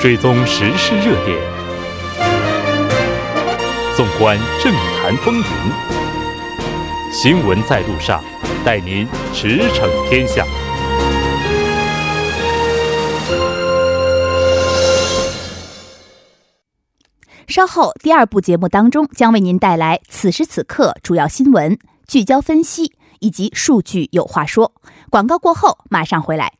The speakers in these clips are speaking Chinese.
追踪时事热点，纵观政坛风云，新闻在路上，带您驰骋天下。稍后第二部节目当中将为您带来此时此刻主要新闻聚焦分析以及数据有话说。广告过后马上回来。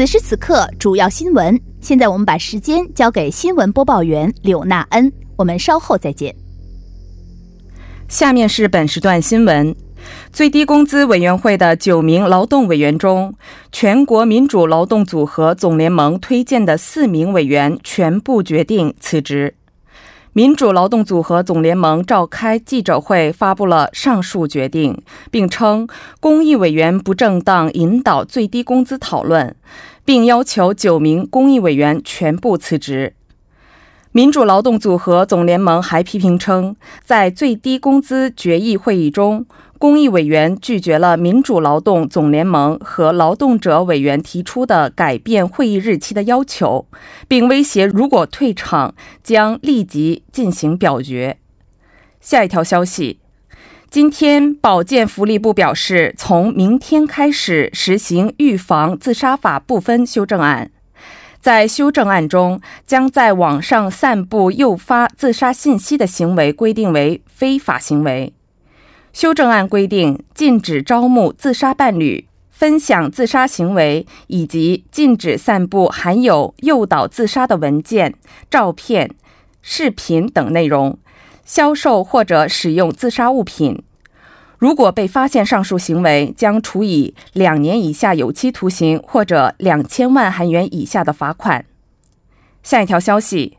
此时此刻，主要新闻。现在我们把时间交给新闻播报员柳娜恩，我们稍后再见。下面是本时段新闻：最低工资委员会的九名劳动委员中，全国民主劳动组合总联盟推荐的四名委员全部决定辞职。民主劳动组合总联盟召开记者会，发布了上述决定，并称公益委员不正当引导最低工资讨论，并要求九名公益委员全部辞职。民主劳动组合总联盟还批评称，在最低工资决议会议中。公益委员拒绝了民主劳动总联盟和劳动者委员提出的改变会议日期的要求，并威胁如果退场将立即进行表决。下一条消息：今天，保健福利部表示，从明天开始实行预防自杀法部分修正案。在修正案中，将在网上散布诱发自杀信息的行为规定为非法行为。修正案规定，禁止招募自杀伴侣、分享自杀行为，以及禁止散布含有诱导自杀的文件、照片、视频等内容，销售或者使用自杀物品。如果被发现上述行为，将处以两年以下有期徒刑或者两千万韩元以下的罚款。下一条消息。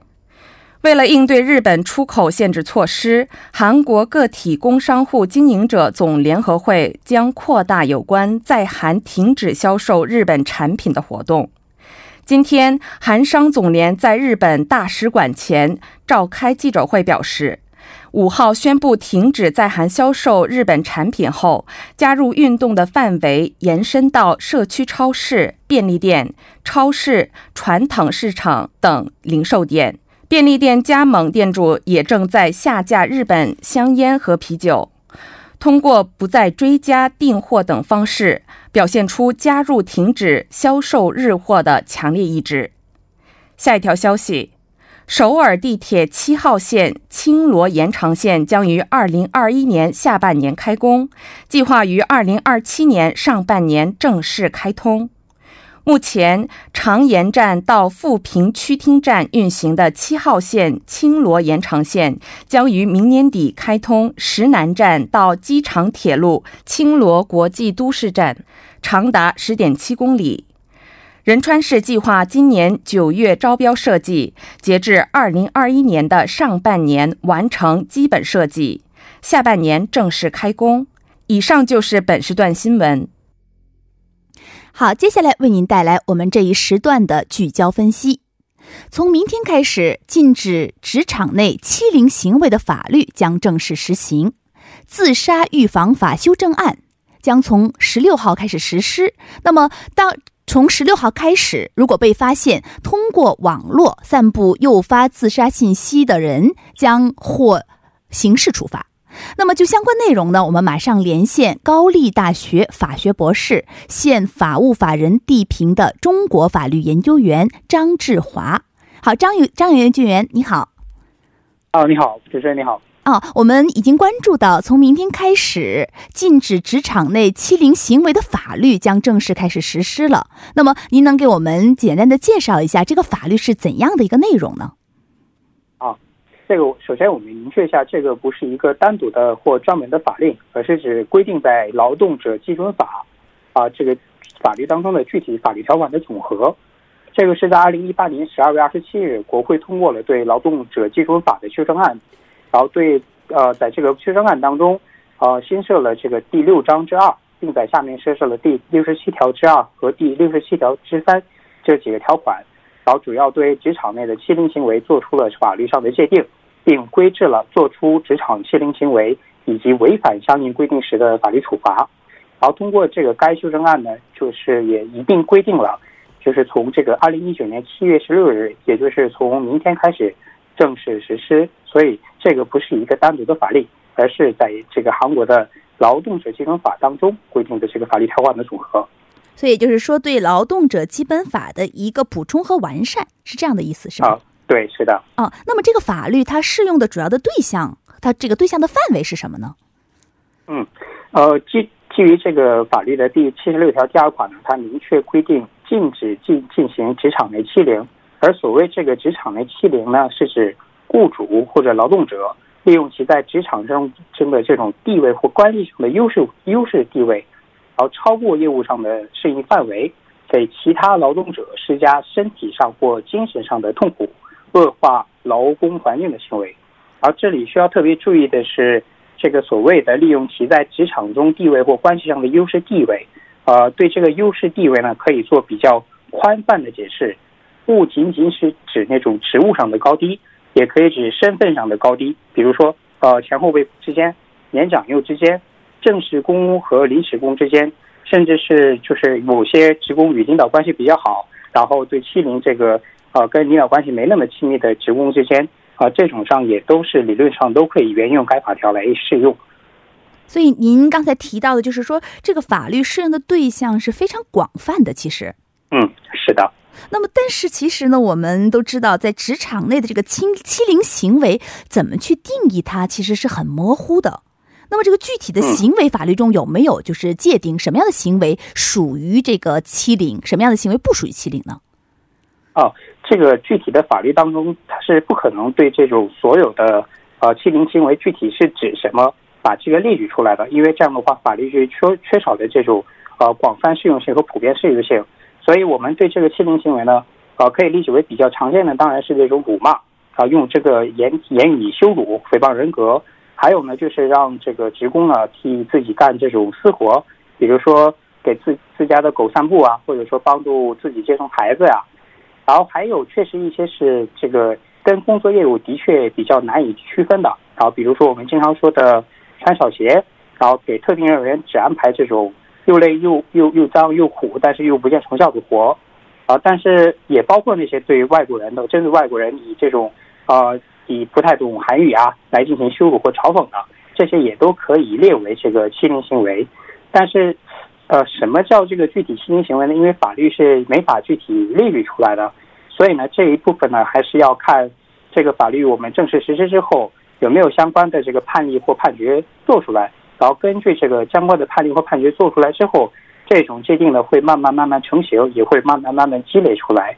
为了应对日本出口限制措施，韩国个体工商户经营者总联合会将扩大有关在韩停止销售日本产品的活动。今天，韩商总联在日本大使馆前召开记者会，表示，五号宣布停止在韩销售日本产品后，加入运动的范围延伸到社区超市、便利店、超市、传统市场等零售店。便利店加盟店主也正在下架日本香烟和啤酒，通过不再追加订货等方式，表现出加入停止销售日货的强烈意志。下一条消息：首尔地铁七号线青罗延长线将于二零二一年下半年开工，计划于二零二七年上半年正式开通。目前，长延站到富平区厅站运行的七号线青罗延长线将于明年底开通石南站到机场铁路青罗国际都市站，长达十点七公里。仁川市计划今年九月招标设计，截至二零二一年的上半年完成基本设计，下半年正式开工。以上就是本时段新闻。好，接下来为您带来我们这一时段的聚焦分析。从明天开始，禁止职场内欺凌行为的法律将正式实行。自杀预防法修正案将从十六号开始实施。那么，到从十六号开始，如果被发现通过网络散布诱发自杀信息的人，将获刑事处罚。那么，就相关内容呢？我们马上连线高丽大学法学博士、现法务法人地平的中国法律研究员张志华。好，张宇张研究员，你好。哦，你好，主持人你好。哦，我们已经关注到，从明天开始，禁止职场内欺凌行为的法律将正式开始实施了。那么，您能给我们简单的介绍一下这个法律是怎样的一个内容呢？啊这个首先我们明确一下，这个不是一个单独的或专门的法令，而是指规定在《劳动者基准法》啊这个法律当中的具体法律条款的总和。这个是在二零一八年十二月二十七日，国会通过了对《劳动者基准法》的修正案，然后对呃在这个修正案当中，呃新设了这个第六章之二，并在下面设置了第六十七条之二和第六十七条之三这几个条款。然后主要对职场内的欺凌行为做出了法律上的界定，并规制了做出职场欺凌行为以及违反相应规定时的法律处罚。然后通过这个该修正案呢，就是也一并规定了，就是从这个二零一九年七月十六日，也就是从明天开始正式实施。所以这个不是一个单独的法律，而是在这个韩国的劳动者基本法当中规定的这个法律条款的总和。所以就是说，对劳动者基本法的一个补充和完善，是这样的意思，是吗？对，是的。啊，那么这个法律它适用的主要的对象，它这个对象的范围是什么呢？嗯，呃，基基于这个法律的第七十六条第二款呢，它明确规定禁止进进行职场内欺凌，而所谓这个职场内欺凌呢，是指雇主或者劳动者利用其在职场中中的这种地位或关系上的优势优势地位。而超过业务上的适应范围，给其他劳动者施加身体上或精神上的痛苦，恶化劳工环境的行为。而这里需要特别注意的是，这个所谓的利用其在职场中地位或关系上的优势地位，呃，对这个优势地位呢，可以做比较宽泛的解释，不仅仅是指那种职务上的高低，也可以指身份上的高低，比如说，呃，前后辈之间，年长幼之间。正式工和临时工之间，甚至是就是某些职工与领导关系比较好，然后对欺凌这个呃跟领导关系没那么亲密的职工之间啊，这种上也都是理论上都可以沿用该法条来适用。所以您刚才提到的，就是说这个法律适用的对象是非常广泛的。其实，嗯，是的。那么，但是其实呢，我们都知道，在职场内的这个欺欺凌行为，怎么去定义它，其实是很模糊的。那么，这个具体的行为法律中有没有就是界定什么样的行为属于这个欺凌，什么样的行为不属于欺凌呢？哦，这个具体的法律当中，它是不可能对这种所有的呃欺凌行为具体是指什么把这个列举出来的，因为这样的话，法律是缺缺少的这种呃广泛适用性和普遍适用性。所以我们对这个欺凌行为呢，呃，可以理解为比较常见的，当然是这种辱骂啊，用这个言言语羞辱、诽谤人格。还有呢，就是让这个职工呢替自己干这种私活，比如说给自自家的狗散步啊，或者说帮助自己接送孩子呀。然后还有确实一些是这个跟工作业务的确比较难以区分的。然后比如说我们经常说的穿小鞋，然后给特定人员只安排这种又累又又又脏又苦，但是又不见成效的活。啊，但是也包括那些对于外国人的针对外国人以这种啊。以不太懂韩语啊来进行羞辱或嘲讽的，这些也都可以列为这个欺凌行为。但是，呃，什么叫这个具体欺凌行为呢？因为法律是没法具体列举出来的，所以呢，这一部分呢，还是要看这个法律我们正式实施之后有没有相关的这个判例或判决做出来，然后根据这个相关的判例或判决做出来之后，这种界定呢会慢慢慢慢成型，也会慢慢慢慢积累出来。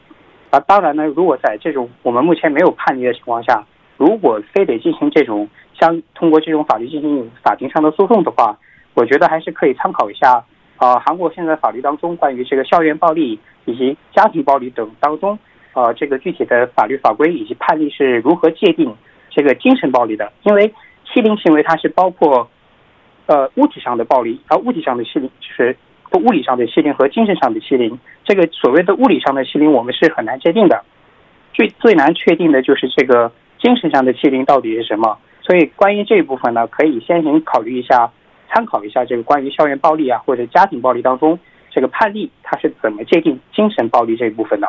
啊，当然呢，如果在这种我们目前没有判例的情况下，如果非得进行这种相通过这种法律进行法庭上的诉讼的话，我觉得还是可以参考一下啊，韩国现在法律当中关于这个校园暴力以及家庭暴力等当中，呃，这个具体的法律法规以及判例是如何界定这个精神暴力的？因为欺凌行为它是包括呃物体上的暴力，而物体上的欺凌就是物理上的欺凌和精神上的欺凌。这个所谓的物理上的欺凌，我们是很难界定的，最最难确定的就是这个。精神上的欺凌到底是什么？所以关于这一部分呢，可以先行考虑一下，参考一下这个关于校园暴力啊或者家庭暴力当中这个判例，它是怎么界定精神暴力这一部分的？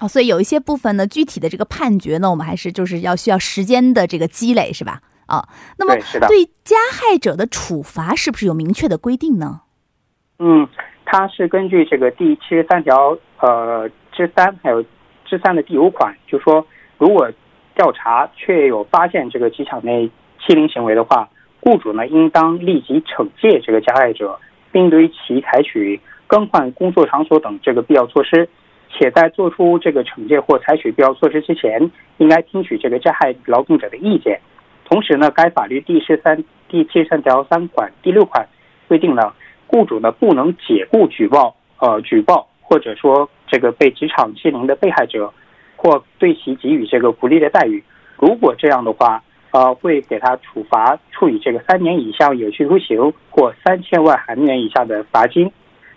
哦，所以有一些部分呢，具体的这个判决呢，我们还是就是要需要时间的这个积累，是吧？啊，那么对加害者的处罚是不是有明确的规定呢？嗯，它是根据这个第七十三条呃之三还有之三的第五款，就说如果。调查确有发现这个机场内欺凌行为的话，雇主呢应当立即惩戒这个加害者，并对其采取更换工作场所等这个必要措施。且在做出这个惩戒或采取必要措施之前，应该听取这个加害劳动者的意见。同时呢，该法律第十三第七十三条三款第六款规定呢，雇主呢不能解雇举报呃举报或者说这个被职场欺凌的被害者，或对其给予这个不利的待遇。如果这样的话，呃，会给他处罚，处以这个三年以下有期徒刑或三千万韩元以下的罚金。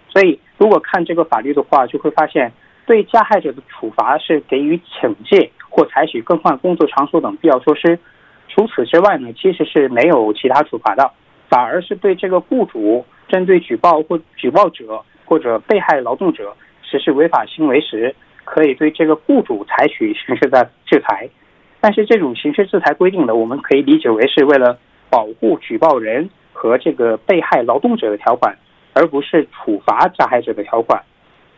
所以，如果看这个法律的话，就会发现对加害者的处罚是给予惩戒或采取更换工作场所等必要措施。除此之外呢，其实是没有其他处罚的，反而是对这个雇主针对举报或举报者或者被害劳动者实施违法行为时，可以对这个雇主采取刑事的制裁。但是这种刑事制裁规定呢，我们可以理解为是为了保护举报人和这个被害劳动者的条款，而不是处罚加害者的条款。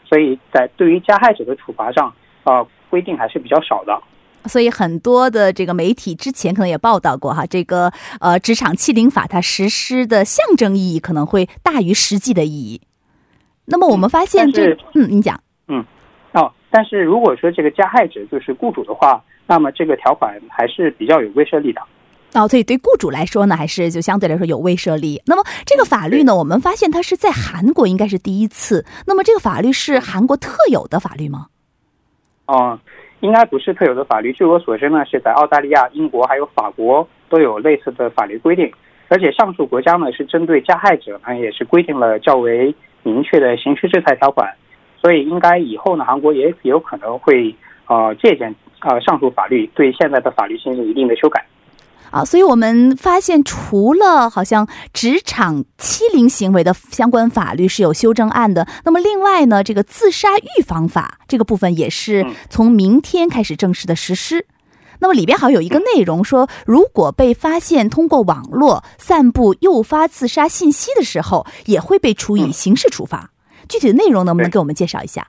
所以在对于加害者的处罚上，啊，规定还是比较少的。所以很多的这个媒体之前可能也报道过哈，这个呃职场欺凌法它实施的象征意义可能会大于实际的意义。那么我们发现这，嗯，你讲，嗯，哦，但是如果说这个加害者就是雇主的话。那么这个条款还是比较有威慑力的，哦，所以对雇主来说呢，还是就相对来说有威慑力。那么这个法律呢，我们发现它是在韩国应该是第一次。那么这个法律是韩国特有的法律吗？哦，应该不是特有的法律。据我所知呢，是在澳大利亚、英国还有法国都有类似的法律规定。而且上述国家呢，是针对加害者呢，也是规定了较为明确的刑事制裁条款。所以应该以后呢，韩国也有可能会呃借鉴。呃，上述法律对现在的法律进行一定的修改，啊，所以我们发现，除了好像职场欺凌行为的相关法律是有修正案的，那么另外呢，这个自杀预防法这个部分也是从明天开始正式的实施。那么里边好像有一个内容说，如果被发现通过网络散布诱发自杀信息的时候，也会被处以刑事处罚。具体的内容能不能给我们介绍一下？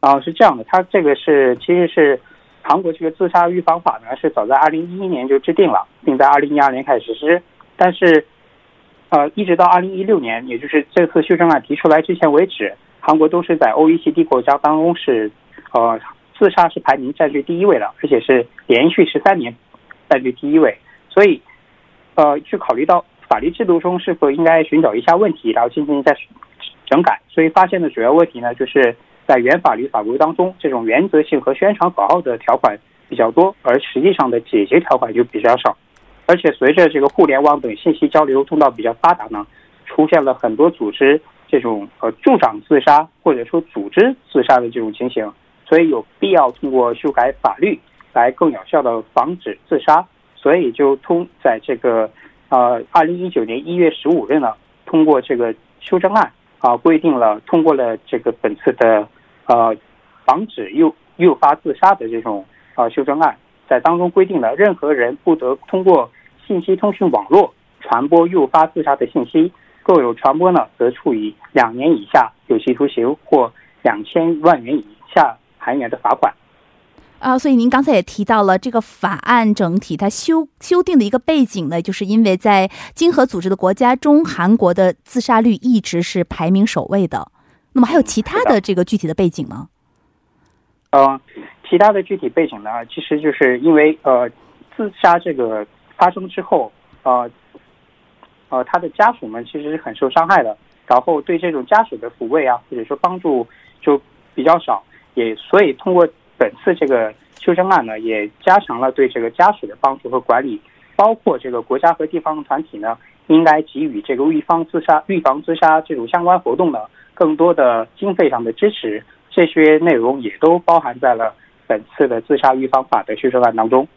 啊，是这样的，它这个是其实是。韩国这个自杀预防法呢，是早在二零一一年就制定了，并在二零一二年开始实施。但是，呃，一直到二零一六年，也就是这次修正案提出来之前为止，韩国都是在 OECD 国家当中是，呃，自杀是排名占据第一位的，而且是连续十三年占据第一位。所以，呃，去考虑到法律制度中是否应该寻找一下问题，然后进行一下整改。所以发现的主要问题呢，就是。在原法律法规当中，这种原则性和宣传口号的条款比较多，而实际上的解决条款就比较少。而且随着这个互联网等信息交流通道比较发达呢，出现了很多组织这种呃助长自杀或者说组织自杀的这种情形，所以有必要通过修改法律来更有效的防止自杀。所以就通在这个呃二零一九年一月十五日呢，通过这个修正案啊，规定了通过了这个本次的。呃，防止诱诱发自杀的这种呃修正案，在当中规定了，任何人不得通过信息通讯网络传播诱发自杀的信息，构有传播呢，则处以两年以下有期徒刑或两千万元以下韩元的罚款。啊，所以您刚才也提到了这个法案整体它修修订的一个背景呢，就是因为在经合组织的国家中，韩国的自杀率一直是排名首位的。那么还有其他的这个具体的背景吗？嗯，其他的具体背景呢，其实就是因为呃，自杀这个发生之后，呃，呃，他的家属们其实是很受伤害的，然后对这种家属的抚慰啊，或者说帮助就比较少，也所以通过本次这个修正案呢，也加强了对这个家属的帮助和管理，包括这个国家和地方团体呢，应该给予这个预防自杀、预防自杀这种相关活动的。更多的经费上的支持，这些内容也都包含在了本次的自杀预防法的修正案当中。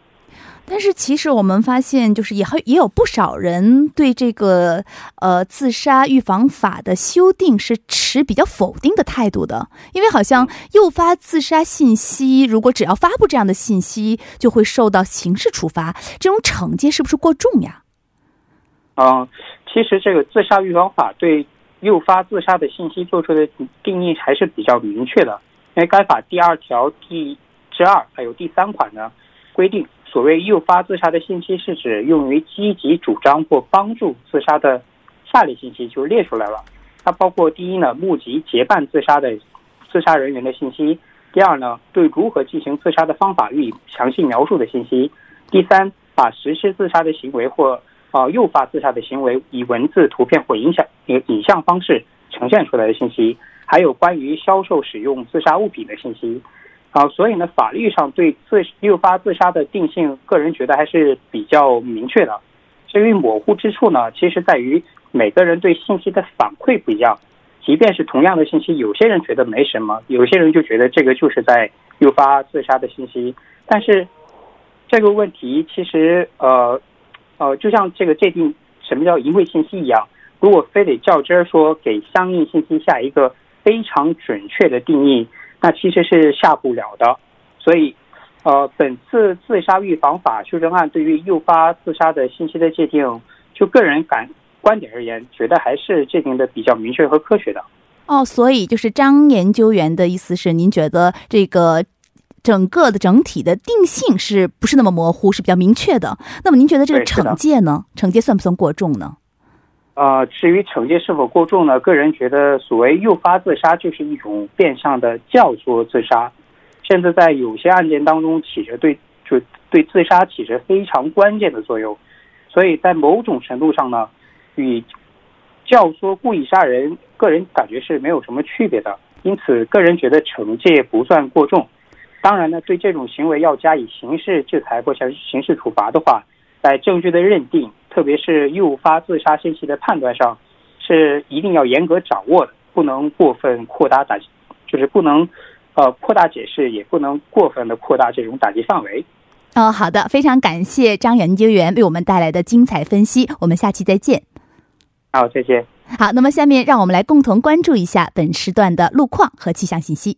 但是，其实我们发现，就是也也有不少人对这个呃自杀预防法的修订是持比较否定的态度的，因为好像诱发自杀信息，如果只要发布这样的信息，就会受到刑事处罚，这种惩戒是不是过重呀？嗯，其实这个自杀预防法对。诱发自杀的信息做出的定义还是比较明确的，因为该法第二条第之二还有第三款呢，规定所谓诱发自杀的信息是指用于积极主张或帮助自杀的下列信息就列出来了。它包括第一呢，募集结伴自杀的自杀人员的信息；第二呢，对如何进行自杀的方法予以详细描述的信息；第三，把实施自杀的行为或啊诱发自杀的行为以文字、图片或影响影影像方式呈现出来的信息；还有关于销售使用自杀物品的信息。啊，所以呢，法律上对自诱发自杀的定性，个人觉得还是比较明确的。至于模糊之处呢，其实在于每个人对信息的反馈不一样。即便是同样的信息，有些人觉得没什么，有些人就觉得这个就是在诱发自杀的信息。但是这个问题其实，呃，呃，就像这个界定什么叫淫秽信息一样，如果非得较真儿说给相应信息下一个非常准确的定义。那其实是下不了的，所以，呃，本次自杀预防法修正案对于诱发自杀的信息的界定，就个人感观点而言，觉得还是界定的比较明确和科学的。哦，所以就是张研究员的意思是，您觉得这个整个的整体的定性是不是那么模糊，是比较明确的？那么您觉得这个惩戒呢？惩戒算不算过重呢？呃，至于惩戒是否过重呢？个人觉得，所谓诱发自杀就是一种变相的教唆自杀，甚至在有些案件当中起着对就对自杀起着非常关键的作用。所以在某种程度上呢，与教唆故意杀人，个人感觉是没有什么区别的。因此，个人觉得惩戒不算过重。当然呢，对这种行为要加以刑事制裁或者刑事处罚的话，在证据的认定。特别是诱发自杀信息的判断上，是一定要严格掌握的，不能过分扩大打，就是不能，呃，扩大解释，也不能过分的扩大这种打击范围。哦，好的，非常感谢张研究员为我们带来的精彩分析，我们下期再见。好，再见。好，那么下面让我们来共同关注一下本时段的路况和气象信息。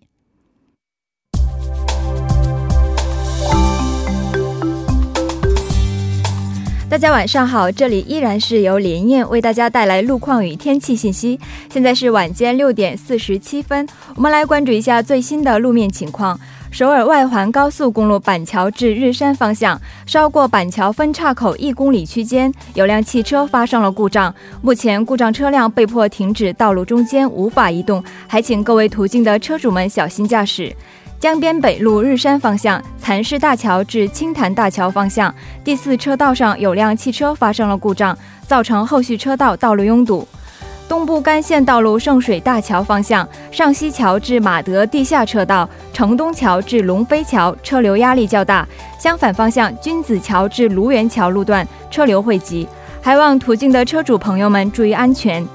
大家晚上好，这里依然是由连燕为大家带来路况与天气信息。现在是晚间六点四十七分，我们来关注一下最新的路面情况。首尔外环高速公路板桥至日山方向，稍过板桥分岔口一公里区间，有辆汽车发生了故障，目前故障车辆被迫停止道路中间，无法移动，还请各位途经的车主们小心驾驶。江边北路日山方向蚕市大桥至青潭大桥方向第四车道上有辆汽车发生了故障，造成后续车道道路拥堵。东部干线道路圣水大桥方向上西桥至马德地下车道、城东桥至龙飞桥车流压力较大，相反方向君子桥至卢园桥路段车流汇集，还望途经的车主朋友们注意安全。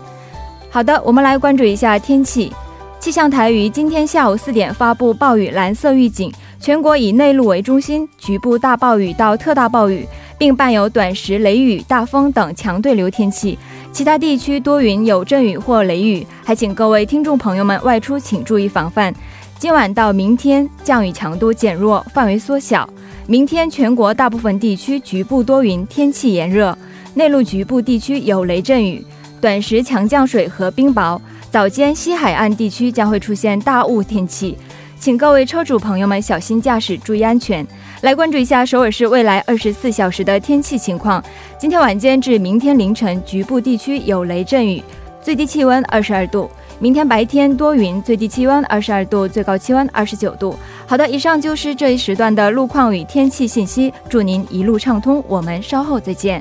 好的，我们来关注一下天气。气象台于今天下午四点发布暴雨蓝色预警，全国以内陆为中心，局部大暴雨到特大暴雨，并伴有短时雷雨、大风等强对流天气。其他地区多云有阵雨或雷雨，还请各位听众朋友们外出请注意防范。今晚到明天降雨强度减弱，范围缩小。明天全国大部分地区局部多云，天气炎热，内陆局部地区有雷阵雨，短时强降水和冰雹。早间西海岸地区将会出现大雾天气，请各位车主朋友们小心驾驶，注意安全。来关注一下首尔市未来二十四小时的天气情况。今天晚间至明天凌晨，局部地区有雷阵雨，最低气温二十二度。明天白天多云，最低气温二十二度，最高气温二十九度。好的，以上就是这一时段的路况与天气信息。祝您一路畅通，我们稍后再见。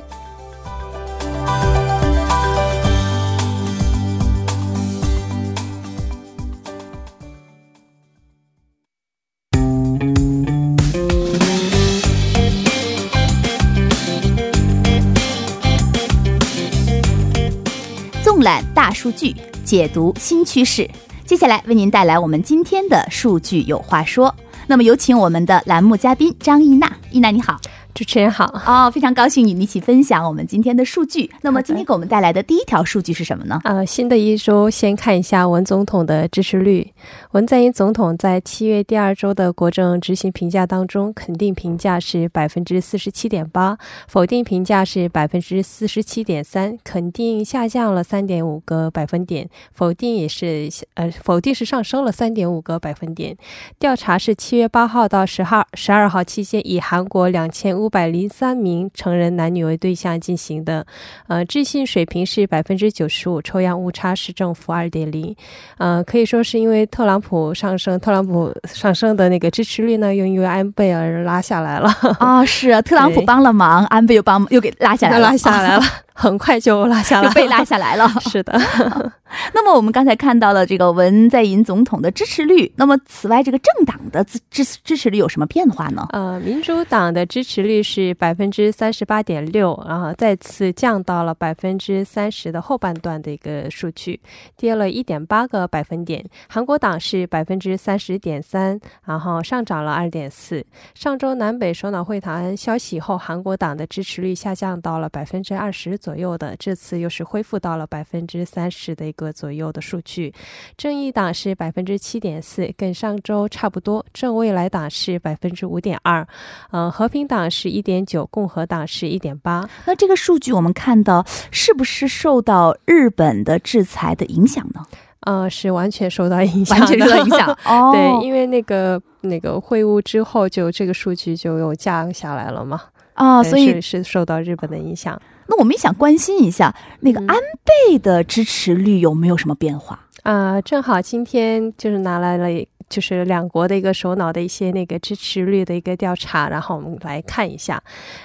大数据解读新趋势，接下来为您带来我们今天的数据有话说。那么有请我们的栏目嘉宾张艺娜，艺娜你好。主持人好哦，非常高兴与你一起分享我们今天的数据。那么今天给我们带来的第一条数据是什么呢？呃，新的一周先看一下文总统的支持率。文在寅总统在七月第二周的国政执行评价当中，肯定评价是百分之四十七点八，否定评价是百分之四十七点三，肯定下降了三点五个百分点，否定也是呃否定是上升了三点五个百分点。调查是七月八号到十号十二号期间，以韩国两千五。五百零三名成人男女为对象进行的，呃，置信水平是百分之九十五，抽样误差是正负二点零，呃，可以说是因为特朗普上升，特朗普上升的那个支持率呢，又因为安倍而拉下来了。啊，是啊，特朗普帮了忙，安倍又帮又给拉下来了，拉下来了。很快就拉下来，被拉下来了。是的。那么我们刚才看到了这个文在寅总统的支持率。那么此外，这个政党的支支支持率有什么变化呢？呃，民主党的支持率是百分之三十八点六，然后再次降到了百分之三十的后半段的一个数据，跌了一点八个百分点。韩国党是百分之三十点三，然后上涨了二点四。上周南北首脑会谈消息后，韩国党的支持率下降到了百分之二十。左右的，这次又是恢复到了百分之三十的一个左右的数据。正义党是百分之七点四，跟上周差不多。正未来党是百分之五点二，嗯，和平党是一点九，共和党是一点八。那这个数据我们看到是不是受到日本的制裁的影响呢？呃，是完全受到影响，完全受到影响。哦，对，因为那个那个会晤之后，就这个数据就又降下来了嘛。啊，所以是受到日本的影响。那我们也想关心一下，那个安倍的支持率有没有什么变化啊？正好今天就是拿来了。就是两国的一个首脑的一些那个支持率的一个调查，然后我们来看一下，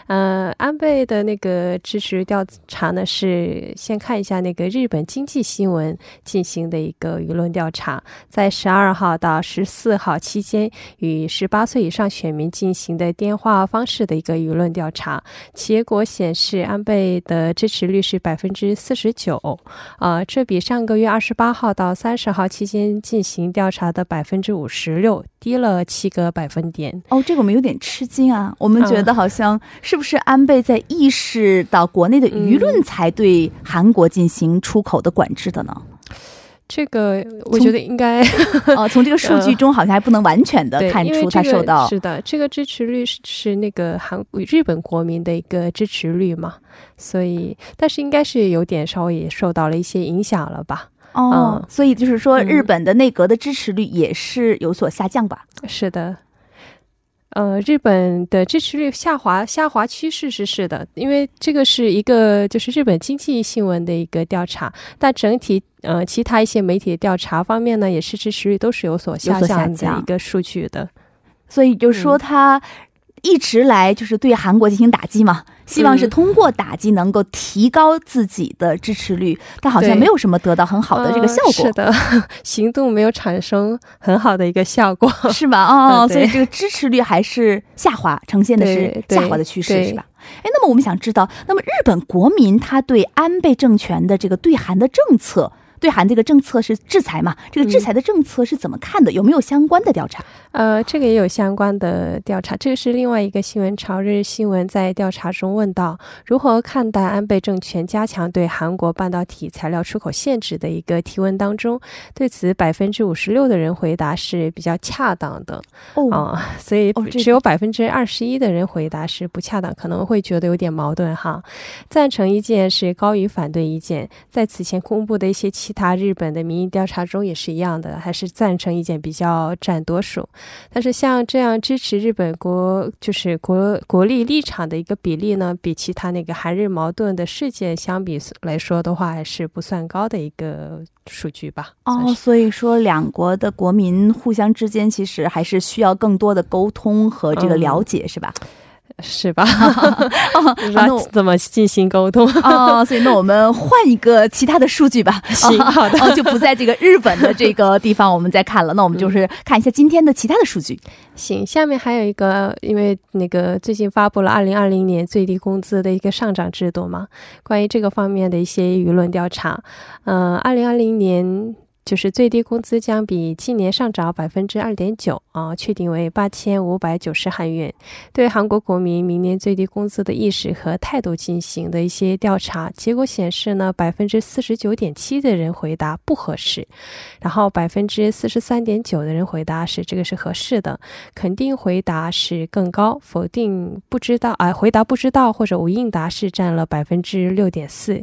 呃，安倍的那个支持调查呢是先看一下那个日本经济新闻进行的一个舆论调查，在十二号到十四号期间与十八岁以上选民进行的电话方式的一个舆论调查，结果显示安倍的支持率是百分之四十九，啊，这比上个月二十八号到三十号期间进行调查的百分之。五十六低了七个百分点哦，这个我们有点吃惊啊！我们觉得好像是不是安倍在意识到国内的舆论才对韩国进行出口的管制的呢？这个我觉得应该哦，从这个数据中好像还不能完全的看出他受到是的，这个支持率是是那个韩日本国民的一个支持率嘛，所以但是应该是有点稍微也受到了一些影响了吧。哦，所以就是说，日本的内阁的支持率也是有所下降吧？是的，呃，日本的支持率下滑，下滑趋势是是的，因为这个是一个就是日本经济新闻的一个调查，但整体呃其他一些媒体的调查方面呢，也是支持率都是有所下降的一个数据的，所以就说它。一直来就是对韩国进行打击嘛，希望是通过打击能够提高自己的支持率，但好像没有什么得到很好的这个效果。是的，行动没有产生很好的一个效果，是吧？哦，所以这个支持率还是下滑，呈现的是下滑的趋势，是吧？哎，那么我们想知道，那么日本国民他对安倍政权的这个对韩的政策。对韩这个政策是制裁嘛？这个制裁的政策是怎么看的？有没有相关的调查？呃，这个也有相关的调查。这个是另外一个新闻，朝日新闻在调查中问到如何看待安倍政权加强对韩国半导体材料出口限制的一个提问当中，对此百分之五十六的人回答是比较恰当的哦，所以只有百分之二十一的人回答是不恰当，可能会觉得有点矛盾哈。赞成意见是高于反对意见，在此前公布的一些其他日本的民意调查中也是一样的，还是赞成意见比较占多数。但是像这样支持日本国就是国国力立场的一个比例呢，比其他那个韩日矛盾的事件相比来说的话，还是不算高的一个数据吧。哦，所以说两国的国民互相之间其实还是需要更多的沟通和这个了解，是吧？是吧？那怎么进行沟通啊？所以那我们换一个其他的数据吧。行，好的，就不在这个日本的这个地方，我们再看了。那我们就是看一下今天的其他的数据。行，下面还有一个，因为那个最近发布了二零二零年最低工资的一个上涨制度嘛，关于这个方面的一些舆论调查。嗯，二零二零年。就是最低工资将比今年上涨百分之二点九啊，确定为八千五百九十韩元。对韩国国民明年最低工资的意识和态度进行的一些调查结果显示呢，百分之四十九点七的人回答不合适，然后百分之四十三点九的人回答是这个是合适的，肯定回答是更高，否定不知道啊，回答不知道或者无应答是占了百分之六点四。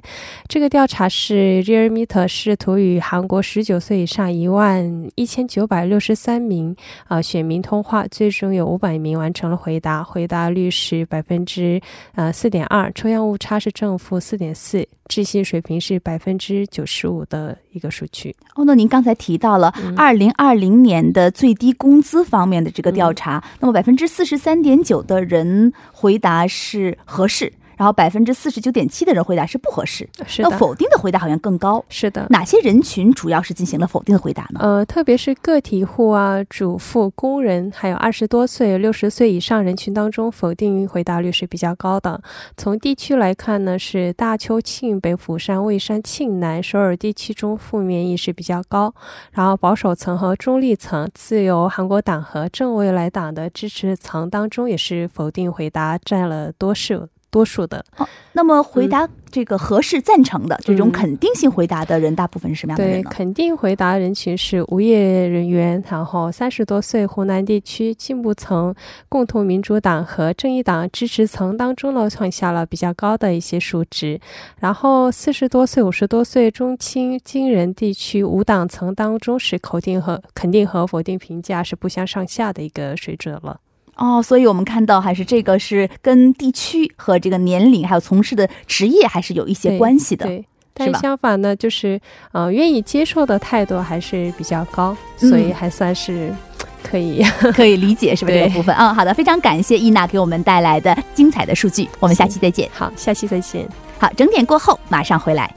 这个调查是 Realmeter 试图与韩国十九。九岁以上一万一千九百六十三名啊选民通话，最终有五百名完成了回答，回答率是百分之呃四点二，抽样误差是正负四点四，置信水平是百分之九十五的一个数据。哦，那您刚才提到了二零二零年的最低工资方面的这个调查，那么百分之四十三点九的人回答是合适。然后百分之四十九点七的人回答是不合适，是的。那否定的回答好像更高，是的。哪些人群主要是进行了否定的回答呢？呃，特别是个体户啊、主妇、工人，还有二十多岁、六十岁以上人群当中，否定回答率是比较高的。从地区来看呢，是大邱、庆北、釜山、蔚山、庆南、首尔地区中负面意识比较高。然后保守层和中立层、自由韩国党和正未来党的支持层当中，也是否定回答占了多数。多数的，哦，那么回答这个合适、赞成的这种肯定性回答的人，大部分是什么样的人呢？对，肯定回答人群是无业人员，然后三十多岁，湖南地区进步层、共同民主党和正义党支持层当中呢，创下了比较高的一些数值。然后四十多岁、五十多岁中青金人地区无党层当中是肯定和肯定和否定评价是不相上下的一个水准了。哦，所以我们看到还是这个是跟地区和这个年龄还有从事的职业还是有一些关系的，对。但相反呢，就是呃，愿意接受的态度还是比较高，所以还算是可以 可以 理解，是不是这个部分？嗯，好的，非常感谢伊娜给我们带来的精彩的数据，我们下期再见。好，下期再见。好，整点过后马上回来。